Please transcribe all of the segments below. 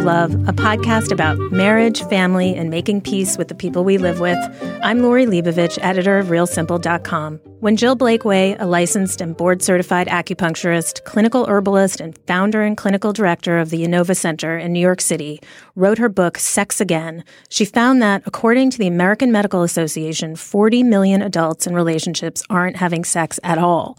Love, a podcast about marriage, family, and making peace with the people we live with. I'm Lori Leibovich, editor of RealSimple.com. When Jill Blakeway, a licensed and board certified acupuncturist, clinical herbalist, and founder and clinical director of the YinOva Center in New York City, wrote her book, Sex Again, she found that, according to the American Medical Association, 40 million adults in relationships aren't having sex at all.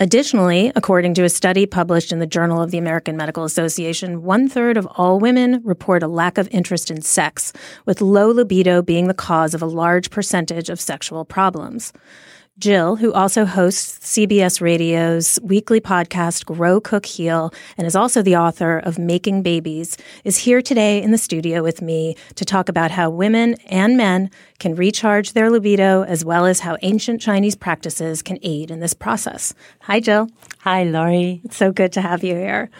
Additionally, according to a study published in the Journal of the American Medical Association, one third of all women report a lack of interest in sex, with low libido being the cause of a large percentage of sexual problems. Jill, who also hosts CBS Radio's weekly podcast, Grow, Cook, Heal, and is also the author of Making Babies, is here today in the studio with me to talk about how women and men can recharge their libido, as well as how ancient Chinese practices can aid in this process. Hi, Jill. Hi, Lori. It's so good to have you here.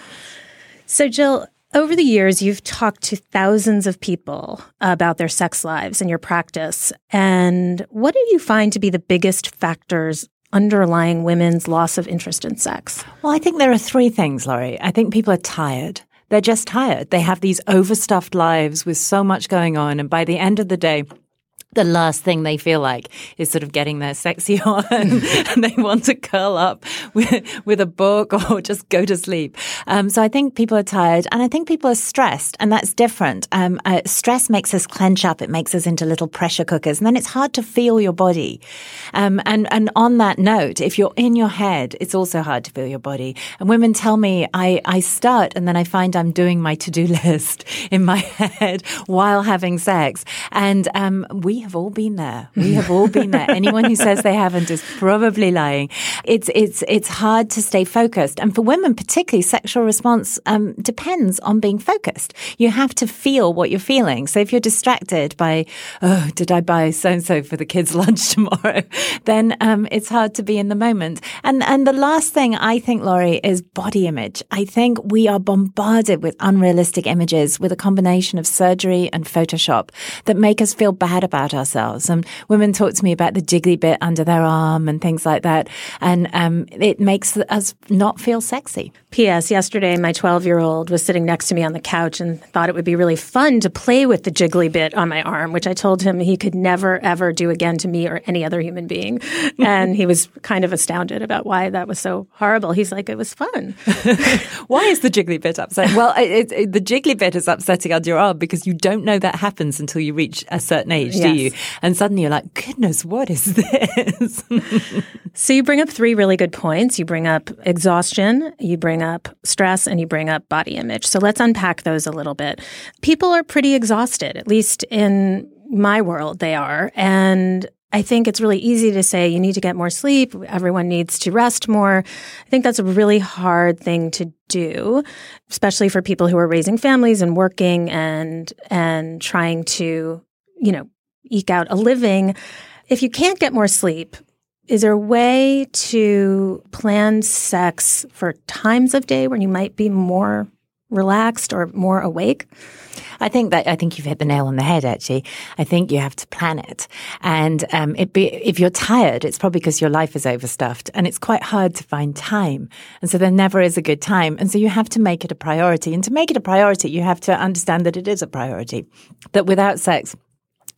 So, Jill, over the years, you've talked to thousands of people about their sex lives and your practice. And what do you find to be the biggest factors underlying women's loss of interest in sex? Well, I think there are three things, Lori. I think people are tired. They're just tired. They have these overstuffed lives with so much going on. And by the end of the day, the last thing they feel like is sort of getting their sexy on and they want to curl up with, with a book or just go to sleep. Um, so I think people are tired and I think people are stressed and that's different. Um, uh, stress makes us clench up. It makes us into little pressure cookers and then it's hard to feel your body. Um, and, and on that note, if you're in your head, it's also hard to feel your body. And women tell me I, I start and then I find I'm doing my to-do list in my head while having sex. And, um, we have all been there. We have all been there. Anyone who says they haven't is probably lying. It's it's it's hard to stay focused, and for women particularly, sexual response um, depends on being focused. You have to feel what you're feeling. So if you're distracted by, oh, did I buy so and so for the kids' lunch tomorrow? then um, it's hard to be in the moment. And and the last thing I think, Lori, is body image. I think we are bombarded with unrealistic images with a combination of surgery and Photoshop that make us feel bad about about ourselves. And women talk to me about the jiggly bit under their arm and things like that. And um, it makes us not feel sexy. P.S. Yesterday, my 12 year old was sitting next to me on the couch and thought it would be really fun to play with the jiggly bit on my arm, which I told him he could never, ever do again to me or any other human being. and he was kind of astounded about why that was so horrible. He's like, it was fun. why is the jiggly bit upsetting? Well, it, it, the jiggly bit is upsetting under your arm because you don't know that happens until you reach a certain age, yes. You? And suddenly you're like, goodness, what is this? so you bring up three really good points. You bring up exhaustion, you bring up stress, and you bring up body image. So let's unpack those a little bit. People are pretty exhausted, at least in my world, they are. And I think it's really easy to say you need to get more sleep. Everyone needs to rest more. I think that's a really hard thing to do, especially for people who are raising families and working and, and trying to, you know, eke out a living. If you can't get more sleep, is there a way to plan sex for times of day when you might be more relaxed or more awake? I think that I think you've hit the nail on the head. Actually, I think you have to plan it, and um, it be, if you're tired, it's probably because your life is overstuffed, and it's quite hard to find time, and so there never is a good time, and so you have to make it a priority. And to make it a priority, you have to understand that it is a priority. That without sex,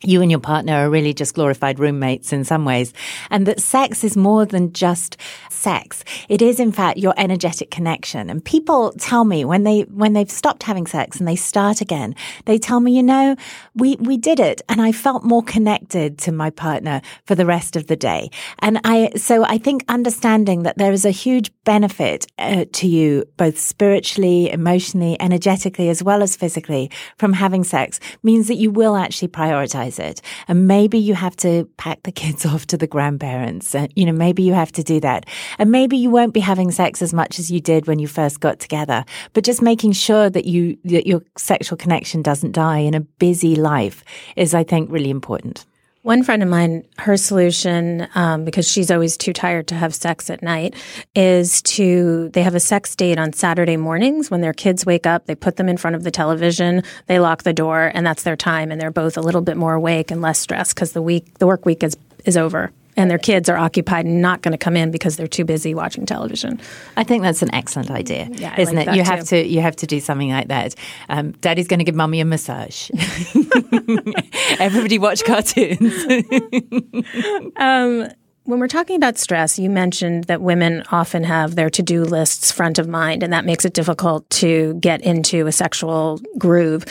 you and your partner are really just glorified roommates in some ways. And that sex is more than just sex. It is, in fact, your energetic connection. And people tell me when they, when they've stopped having sex and they start again, they tell me, you know, we, we did it and I felt more connected to my partner for the rest of the day. And I, so I think understanding that there is a huge benefit uh, to you, both spiritually, emotionally, energetically, as well as physically from having sex means that you will actually prioritize it. And maybe you have to pack the kids off to the grandparents. And, you know, maybe you have to do that. And maybe you won't be having sex as much as you did when you first got together, but just making sure that you, that your sexual connection doesn't die in a busy life is, I think, really important. One friend of mine, her solution, um, because she's always too tired to have sex at night, is to, they have a sex date on Saturday mornings when their kids wake up. They put them in front of the television, they lock the door, and that's their time. And they're both a little bit more awake and less stressed because the week, the work week is, is over and their kids are occupied and not going to come in because they're too busy watching television. I think that's an excellent idea, yeah, isn't like it? You too. have to you have to do something like that. Um, Daddy's going to give mummy a massage. Everybody watch cartoons. um, when we're talking about stress, you mentioned that women often have their to do lists front of mind, and that makes it difficult to get into a sexual groove.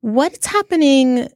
What's happening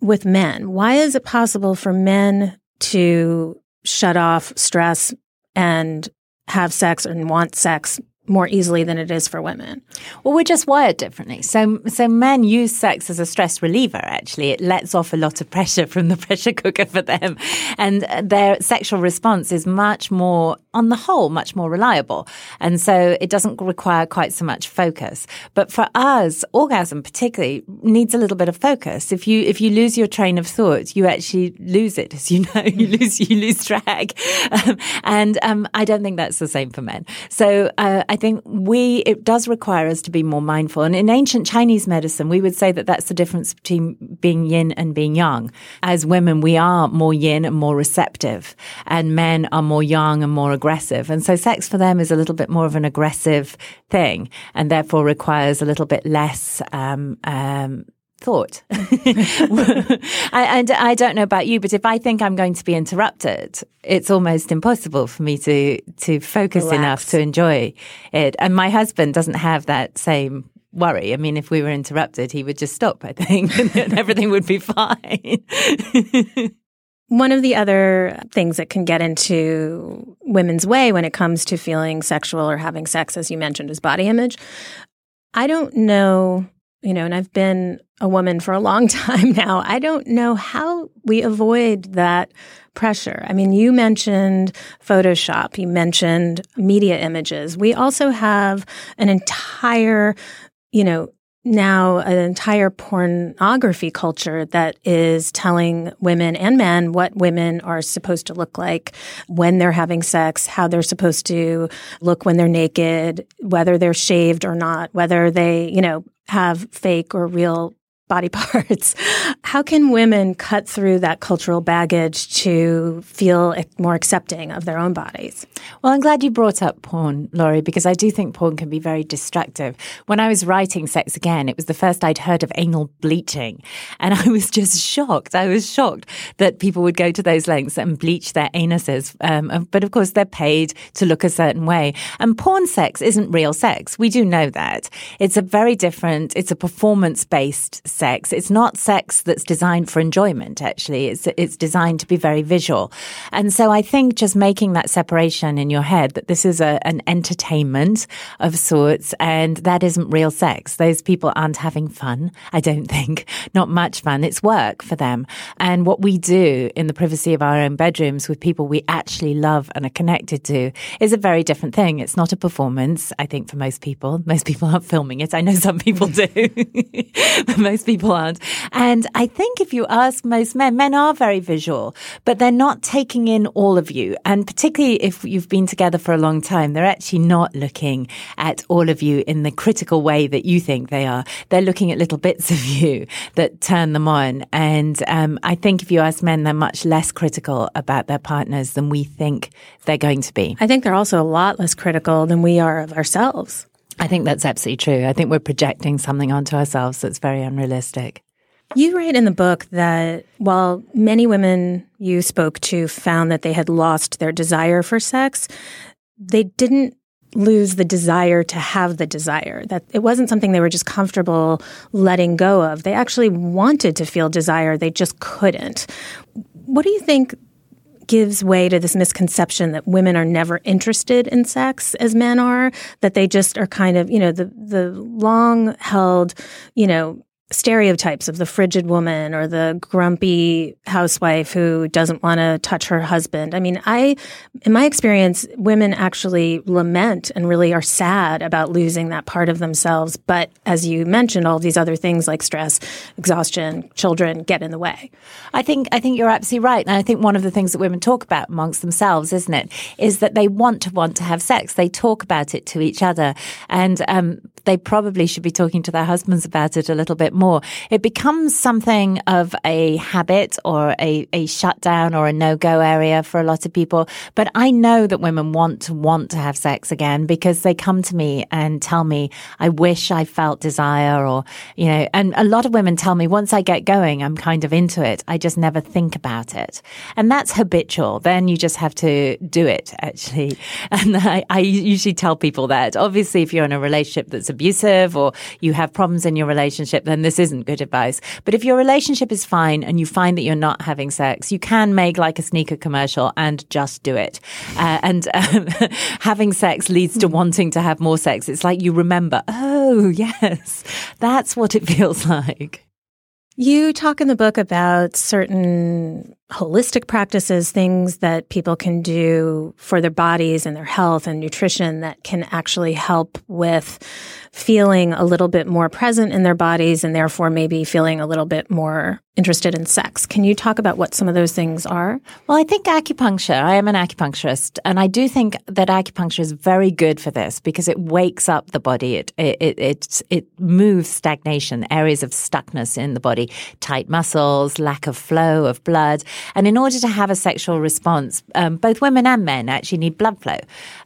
with men? Why is it possible for men to shut off stress and have sex and want sex more easily than it is for women. Well, we're just wired differently. So, so men use sex as a stress reliever. Actually, it lets off a lot of pressure from the pressure cooker for them, and their sexual response is much more, on the whole, much more reliable. And so, it doesn't require quite so much focus. But for us, orgasm particularly needs a little bit of focus. If you if you lose your train of thought, you actually lose it. As you know, you lose you lose track. Um, and um, I don't think that's the same for men. So. Uh, I think we, it does require us to be more mindful. And in ancient Chinese medicine, we would say that that's the difference between being yin and being yang. As women, we are more yin and more receptive, and men are more yang and more aggressive. And so sex for them is a little bit more of an aggressive thing and therefore requires a little bit less, um, um, thought. and I don't know about you, but if I think I'm going to be interrupted, it's almost impossible for me to to focus Relax. enough to enjoy it. And my husband doesn't have that same worry. I mean, if we were interrupted, he would just stop, I think, and everything would be fine. One of the other things that can get into women's way when it comes to feeling sexual or having sex, as you mentioned, is body image. I don't know, you know, and I've been a woman for a long time now. I don't know how we avoid that pressure. I mean, you mentioned Photoshop, you mentioned media images. We also have an entire, you know, now an entire pornography culture that is telling women and men what women are supposed to look like when they're having sex, how they're supposed to look when they're naked, whether they're shaved or not, whether they, you know, have fake or real body parts. How can women cut through that cultural baggage to feel more accepting of their own bodies? Well, I'm glad you brought up porn, Lori, because I do think porn can be very destructive. When I was writing Sex Again, it was the first I'd heard of anal bleaching. And I was just shocked. I was shocked that people would go to those lengths and bleach their anuses. Um, but of course, they're paid to look a certain way. And porn sex isn't real sex. We do know that. It's a very different, it's a performance based sex. It's not sex that's designed for enjoyment, actually. It's, it's designed to be very visual. And so I think just making that separation in your head that this is a, an entertainment of sorts and that isn't real sex. Those people aren't having fun. I don't think. Not much fun. It's work for them. And what we do in the privacy of our own bedrooms with people we actually love and are connected to is a very different thing. It's not a performance, I think, for most people. Most people aren't filming it. I know some people do, but most people aren't. And I think if you ask most men, men are very visual, but they're not taking in all of you. And particularly if you've been together for a long time, they're actually not looking at all of you in the critical way that you think they are. They're looking at little bits of you that turn them on. And um, I think if you ask men, they're much less critical about their partners than we think they're going to be. I think they're also a lot less critical than we are of ourselves. I think that's absolutely true. I think we're projecting something onto ourselves that's very unrealistic. You write in the book that while many women you spoke to found that they had lost their desire for sex, they didn't lose the desire to have the desire. That it wasn't something they were just comfortable letting go of. They actually wanted to feel desire, they just couldn't. What do you think gives way to this misconception that women are never interested in sex as men are, that they just are kind of, you know, the the long held, you know, stereotypes of the frigid woman or the grumpy housewife who doesn't want to touch her husband. I mean, I, in my experience, women actually lament and really are sad about losing that part of themselves. But as you mentioned, all these other things like stress, exhaustion, children get in the way. I think, I think you're absolutely right. And I think one of the things that women talk about amongst themselves, isn't it, is that they want to want to have sex. They talk about it to each other. And, um, they probably should be talking to their husbands about it a little bit more. It becomes something of a habit or a, a shutdown or a no-go area for a lot of people. But I know that women want to want to have sex again because they come to me and tell me, I wish I felt desire or, you know, and a lot of women tell me once I get going, I'm kind of into it. I just never think about it. And that's habitual. Then you just have to do it actually. And I, I usually tell people that obviously if you're in a relationship that's abusive or you have problems in your relationship, then this isn't good advice. But if your relationship is fine and you find that you're not having sex, you can make like a sneaker commercial and just do it. Uh, and um, having sex leads to wanting to have more sex. It's like you remember, oh, yes, that's what it feels like. You talk in the book about certain holistic practices, things that people can do for their bodies and their health and nutrition that can actually help with feeling a little bit more present in their bodies and therefore maybe feeling a little bit more interested in sex. Can you talk about what some of those things are? Well, I think acupuncture, I am an acupuncturist, and I do think that acupuncture is very good for this because it wakes up the body. It, it, it, it, moves stagnation, areas of stuckness in the body, tight muscles, lack of flow of blood. And in order to have a sexual response, um, both women and men actually need blood flow.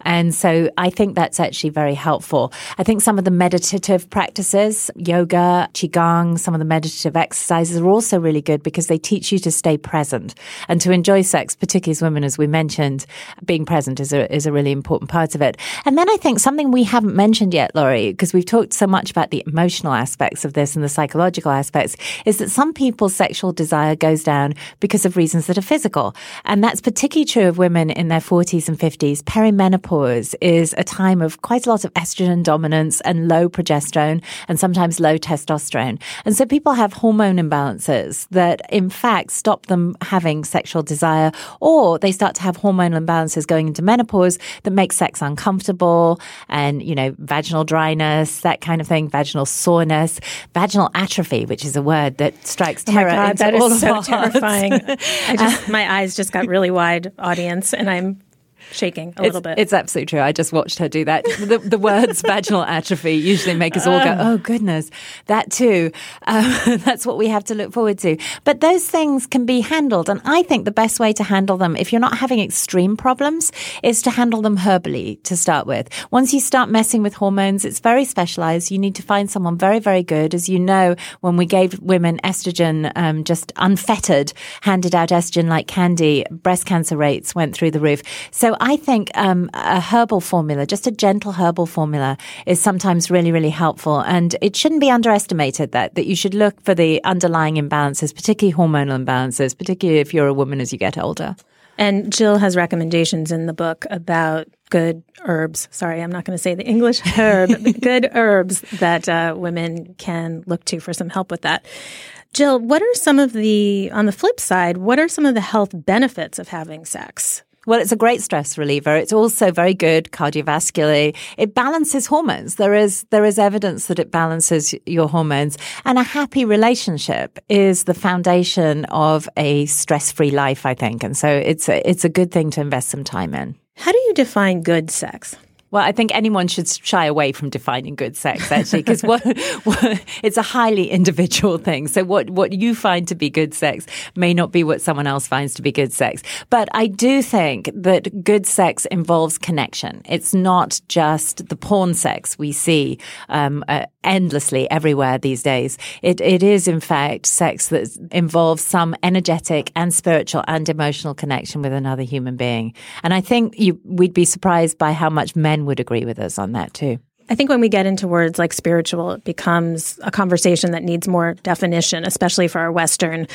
And so I think that's actually very helpful. I think some of the meditative practices, yoga, qigong, some of the meditative exercises are also really good because they teach you to stay present and to enjoy sex, particularly as women, as we mentioned, being present is a, is a really important part of it. And then I think something we haven't mentioned yet, Lori, because we've talked so much about the emotional aspects of this and the psychological aspects, is that some people's sexual desire goes down because of reasons that are physical. And that's particularly true of women in their 40s and 50s. Perimenopause is a time of quite a lot of estrogen dominance and low progesterone and sometimes low testosterone. And so people have hormone imbalances that in fact stop them having sexual desire or they start to have hormonal imbalances going into menopause that make sex uncomfortable and, you know, vaginal dryness, that kind of thing, vaginal soreness, vaginal atrophy, which is a word that strikes oh terror oh God, into that all is of so our terrifying. hearts. I just, my eyes just got really wide, audience, and I'm shaking a little bit. It's absolutely true. I just watched her do that. The, the words vaginal atrophy usually make us all go, oh, goodness, that too. Um, that's what we have to look forward to. But those things can be handled. And I think the best way to handle them, if you're not having extreme problems, is to handle them herbally to start with. Once you start messing with hormones, it's very specialized. You need to find someone very, very good. As you know, when we gave women estrogen, um, just unfettered, handed out estrogen like candy, breast cancer rates went through the roof. So I think um, a herbal formula, just a gentle herbal formula, is sometimes really, really helpful. And it shouldn't be underestimated that that you should look for the underlying imbalances, particularly hormonal imbalances, particularly if you're a woman as you get older. And Jill has recommendations in the book about good herbs. Sorry, I'm not going to say the English herb, good herbs that uh, women can look to for some help with that. Jill, what are some of the, on the flip side, what are some of the health benefits of having sex? Well, it's a great stress reliever. It's also very good cardiovascularly. It balances hormones. There is there is evidence that it balances your hormones. And a happy relationship is the foundation of a stress-free life, I think. And so it's a, it's a good thing to invest some time in. How do you define good sex? Well, I think anyone should shy away from defining good sex, actually, because what, what, it's a highly individual thing. So what, what you find to be good sex may not be what someone else finds to be good sex. But I do think that good sex involves connection. It's not just the porn sex we see um, uh, endlessly everywhere these days. It, it is, in fact, sex that involves some energetic and spiritual and emotional connection with another human being. And I think you, we'd be surprised by how much men would agree with us on that too. I think when we get into words like spiritual, it becomes a conversation that needs more definition, especially for our Western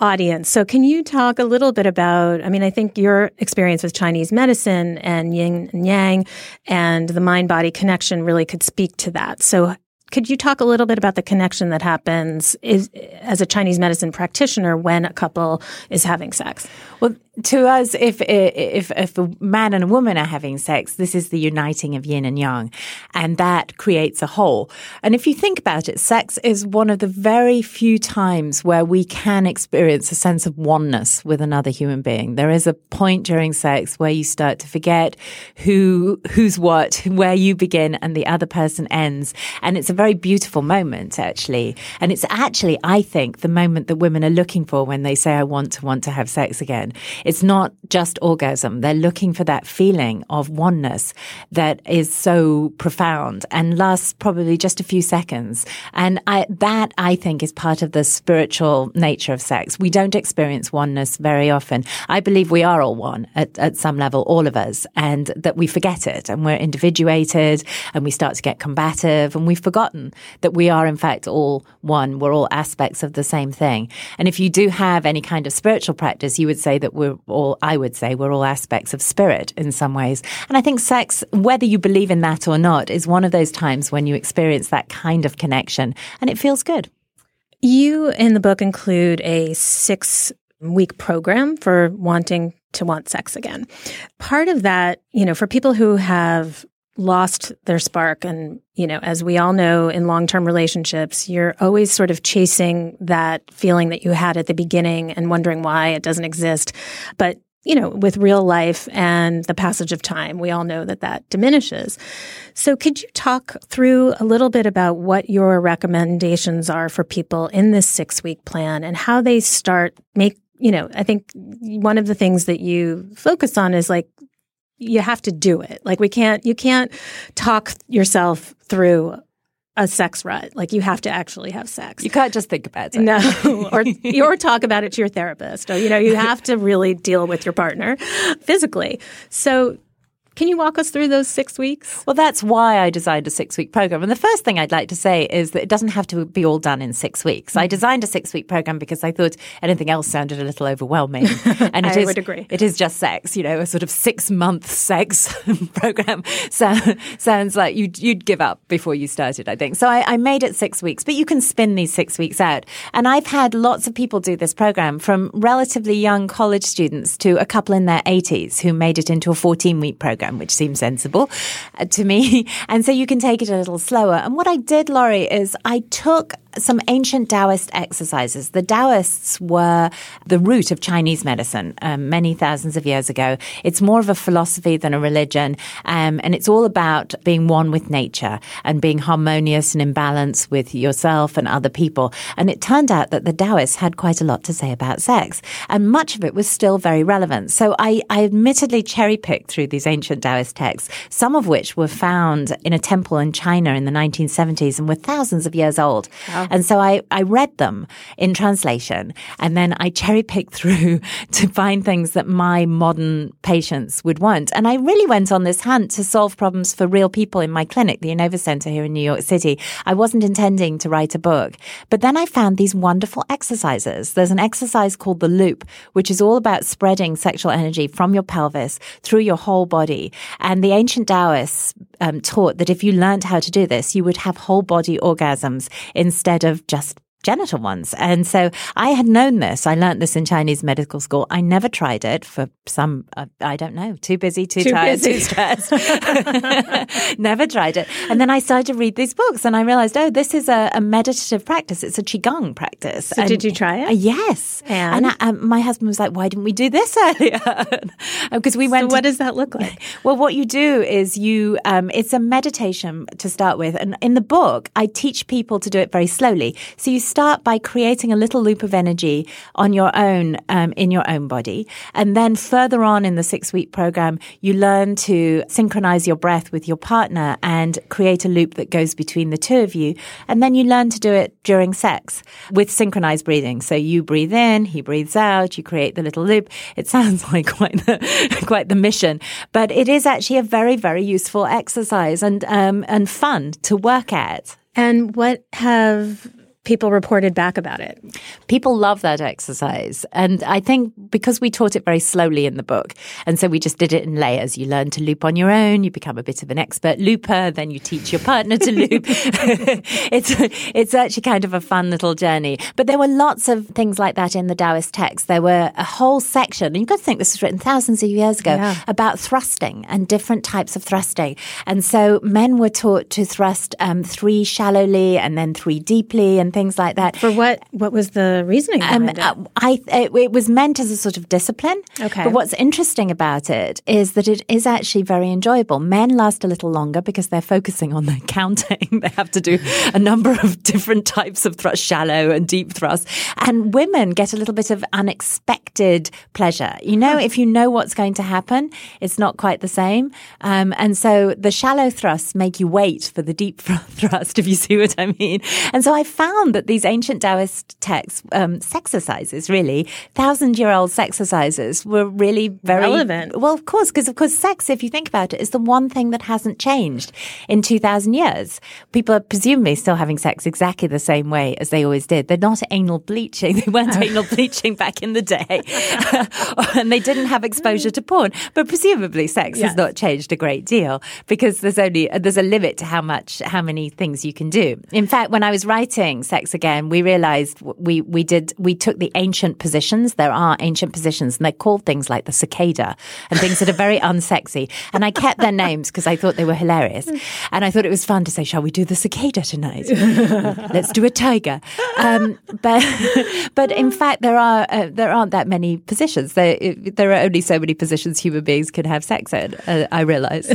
audience. So, can you talk a little bit about? I mean, I think your experience with Chinese medicine and yin and yang and the mind body connection really could speak to that. So, could you talk a little bit about the connection that happens is, as a Chinese medicine practitioner when a couple is having sex? Well, to us, if, if, if a man and a woman are having sex, this is the uniting of yin and yang, and that creates a whole. And if you think about it, sex is one of the very few times where we can experience a sense of oneness with another human being. There is a point during sex where you start to forget who, who's what, where you begin and the other person ends. And it's a very beautiful moment, actually. And it's actually, I think, the moment that women are looking for when they say, I want to want to have sex again. It's not just orgasm. They're looking for that feeling of oneness that is so profound and lasts probably just a few seconds. And I, that I think is part of the spiritual nature of sex. We don't experience oneness very often. I believe we are all one at, at some level, all of us, and that we forget it and we're individuated and we start to get combative and we've forgotten that we are in fact all one. We're all aspects of the same thing. And if you do have any kind of spiritual practice, you would say that we're all, I would say, we're all aspects of spirit in some ways. And I think sex, whether you believe in that or not, is one of those times when you experience that kind of connection and it feels good. You in the book include a six week program for wanting to want sex again. Part of that, you know, for people who have lost their spark. And you know as we all know in long-term relationships you're always sort of chasing that feeling that you had at the beginning and wondering why it doesn't exist. But you know with real life and the passage of time we all know that that diminishes. So could you talk through a little bit about what your recommendations are for people in this 6 week plan and how they start make you know, I think one of the things that you focus on is like you have to do it. Like we can't, you can't talk yourself through a sex rut. Like you have to actually have sex. You can't just think about it. No, or or talk about it to your therapist. Or you know, you have to really deal with your partner physically. So can you walk us through those six weeks? Well, that's why I designed a six week program. And the first thing I'd like to say is that it doesn't have to be all done in six weeks. Mm-hmm. I designed a six week program because I thought anything else sounded a little overwhelming. And it I is, would agree. It is just sex, you know, a sort of six month sex program so, sounds like you'd, you'd give up before you started, I think. So I, I made it six weeks, but you can spin these six weeks out. And I've had lots of people do this program from relatively young college students to a couple in their 80s who made it into a 14 week program program, which seems sensible uh, to me. And so you can take it a little slower. And what I did, Lori, is I took some ancient Taoist exercises. The Taoists were the root of Chinese medicine um, many thousands of years ago. It's more of a philosophy than a religion, um, and it's all about being one with nature and being harmonious and in balance with yourself and other people. And it turned out that the Taoists had quite a lot to say about sex, and much of it was still very relevant. So I, I admittedly cherry picked through these ancient Taoist texts, some of which were found in a temple in China in the 1970s and were thousands of years old. Wow. And so I, I read them in translation and then I cherry picked through to find things that my modern patients would want. And I really went on this hunt to solve problems for real people in my clinic, the YinOva Center here in New York City. I wasn't intending to write a book, but then I found these wonderful exercises. There's an exercise called the loop, which is all about spreading sexual energy from your pelvis through your whole body. And the ancient Taoists um, taught that if you learned how to do this, you would have whole body orgasms instead of just genital ones. And so I had known this. I learned this in Chinese medical school. I never tried it for some, uh, I don't know, too busy, too, too tired, busy. too stressed. never tried it. And then I started to read these books and I realized, oh, this is a, a meditative practice. It's a Qigong practice. So and, did you try it? Uh, yes. And, and I, um, my husband was like, why didn't we do this earlier? Because we went. So what to, does that look like? Well, what you do is you, um, it's a meditation to start with. And in the book, I teach people to do it very slowly. So you start by creating a little loop of energy on your own um, in your own body. And then further on in the six week program, you learn to synchronize your breath with your partner and create a loop that goes between the two of you. And then you learn to do it during sex with synchronized breathing. So you breathe in, he breathes out, you create the little loop. It sounds like quite the, quite the mission, but it is actually a very, very useful exercise and, um, and fun to work at. And what have people reported back about it? People love that exercise. And I think because we taught it very slowly in the book, and so we just did it in layers. You learn to loop on your own, you become a bit of an expert looper, then you teach your partner to loop. it's, it's actually kind of a fun little journey. But there were lots of things like that in the Taoist text. There were a whole section, and you've got to think this was written thousands of years ago, yeah. about thrusting and different types of thrusting. And so men were taught to thrust um, three shallowly and then three deeply and things like that. For what? What was the reasoning um, behind um, it? I it, it, was meant as a sort of discipline. Okay. But what's interesting about it is that it is actually very enjoyable. Men last a little longer because they're focusing on their counting. they have to do a number of different types of thrust, shallow and deep thrust. And women get a little bit of unexpected pleasure. You know, if you know what's going to happen, it's not quite the same. Um, and so the shallow thrusts make you wait for the deep thrust, if you see what I mean. And so I found that these ancient Taoist texts, um, sexercises, really, thousand year old sex exercises, were really very relevant. Well, of course, because of course, sex, if you think about it, is the one thing that hasn't changed in 2000 years. People are presumably still having sex exactly the same way as they always did. They're not anal bleaching. They weren't anal bleaching back in the day. and they didn't have exposure to porn. But presumably sex yes. has not changed a great deal because there's only, there's a limit to how much, how many things you can do. In fact, when I was writing Sex Again, we realized we, we did, we took the ancient positions. There are ancient positions and they're called things like the cicada and things that are very unsexy. And I kept their names because I thought they were hilarious. And I thought it was fun to say, shall we do the cicada tonight? Let's do a tiger. Um, but, but in fact, there are, uh, there aren't that many positions. There, there are only so many positions human beings can have sex in, uh, I realize.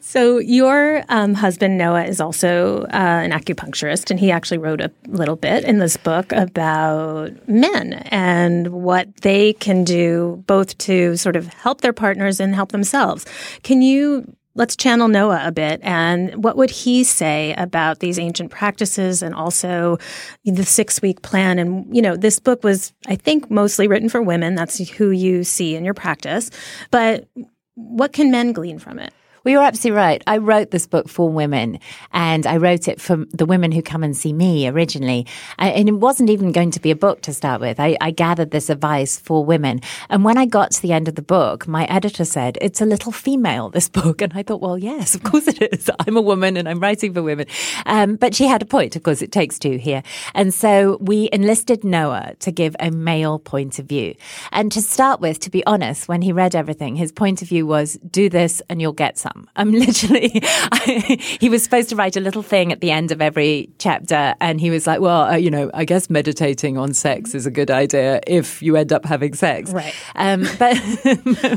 so your um, husband, Noah, is also uh, an acupuncturist, and he actually wrote a little bit in this book about men and what they can do both to sort of help their partners and help themselves. Can you let's channel Noah a bit. And what would he say about these ancient practices and also the six week plan? And, you know, this book was, I think, mostly written for women. That's who you see in your practice. But what can men glean from it? Well, you're absolutely right. I wrote this book for women and I wrote it for the women who come and see me originally. And it wasn't even going to be a book to start with. I, I, gathered this advice for women. And when I got to the end of the book, my editor said, it's a little female, this book. And I thought, well, yes, of course it is. I'm a woman and I'm writing for women. Um, but she had a point. Of course, it takes two here. And so we enlisted Noah to give a male point of view. And to start with, to be honest, when he read everything, his point of view was do this and you'll get some I'm literally, I, he was supposed to write a little thing at the end of every chapter. And he was like, well, uh, you know, I guess meditating on sex is a good idea if you end up having sex. Right. Um, but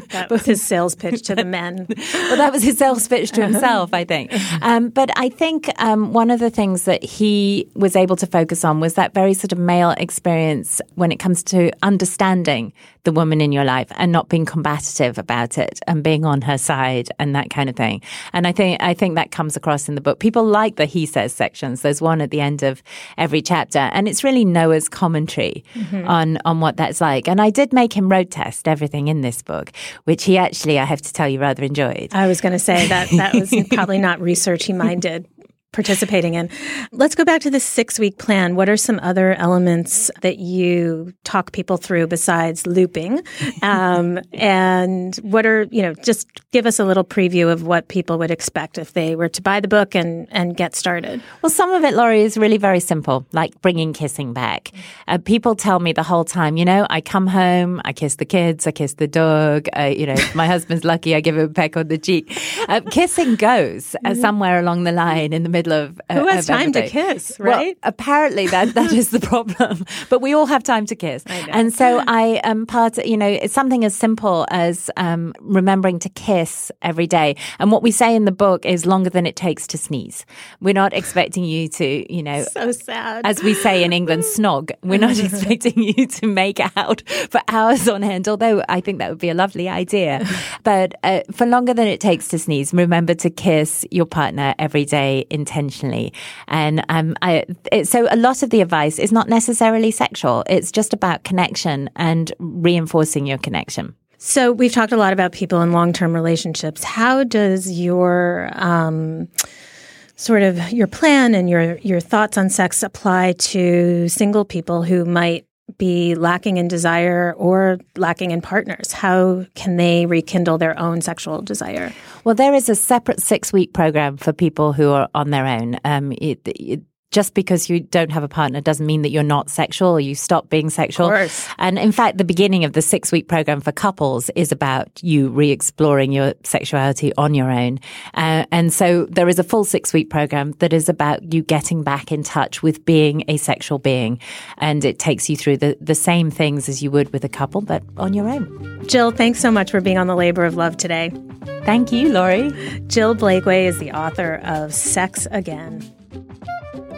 that was his sales pitch to the men. well, that was his sales pitch to himself, I think. Um, but I think um, one of the things that he was able to focus on was that very sort of male experience when it comes to understanding the woman in your life and not being combative about it and being on her side and that kind of thing. And I think I think that comes across in the book. People like the he says sections. There's one at the end of every chapter, and it's really Noah's commentary mm-hmm. on on what that's like. And I did make him road test everything in this book, which he actually, I have to tell you, rather enjoyed. I was going to say that that was probably not research he minded participating in. Let's go back to the six week plan. What are some other elements that you talk people through besides looping? Um, and what are, you know, just give us a little preview of what people would expect if they were to buy the book and, and get started. Well, some of it, Lori, is really very simple, like bringing kissing back. Uh, people tell me the whole time, you know, I come home, I kiss the kids, I kiss the dog, uh, you know, my husband's lucky, I give him a peck on the cheek. Uh, kissing goes uh, mm-hmm. somewhere along the line in the middle middle of uh, who has of time to kiss, right? Well, apparently that that is the problem, but we all have time to kiss, and so I am part. Of, you know, it's something as simple as um, remembering to kiss every day. And what we say in the book is longer than it takes to sneeze. We're not expecting you to, you know, so sad, as we say in England, snog. We're not expecting you to make out for hours on end. Although I think that would be a lovely idea, but uh, for longer than it takes to sneeze, remember to kiss your partner every day in intentionally. And um, I, it, so a lot of the advice is not necessarily sexual. It's just about connection and reinforcing your connection. So we've talked a lot about people in long-term relationships. How does your um, sort of your plan and your your thoughts on sex apply to single people who might be lacking in desire or lacking in partners? How can they rekindle their own sexual desire? Well, there is a separate six week program for people who are on their own. Um, it, it, just because you don't have a partner doesn't mean that you're not sexual or you stop being sexual. And in fact, the beginning of the six week program for couples is about you re exploring your sexuality on your own. Uh, and so there is a full six week program that is about you getting back in touch with being a sexual being. And it takes you through the, the same things as you would with a couple, but on your own. Jill, thanks so much for being on the labor of love today. Thank you, Lori. Jill Blakeway is the author of Sex Again.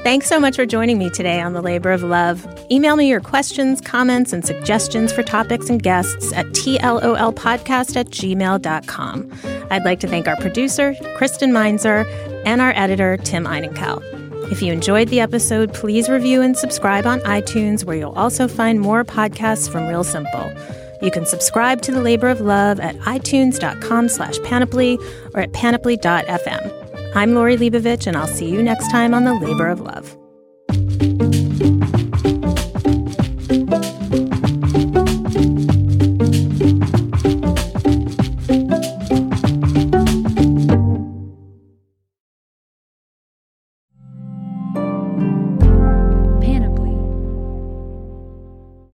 Thanks so much for joining me today on The Labor of Love. Email me your questions, comments, and suggestions for topics and guests at tlolpodcast at gmail.com. I'd like to thank our producer, Kristen Meinzer, and our editor, Tim Einenkel. If you enjoyed the episode, please review and subscribe on iTunes, where you'll also find more podcasts from Real Simple. You can subscribe to The Labor of Love at itunes.com slash panoply or at panoply.fm. I'm Lori Leibovich, and I'll see you next time on The Labor of Love.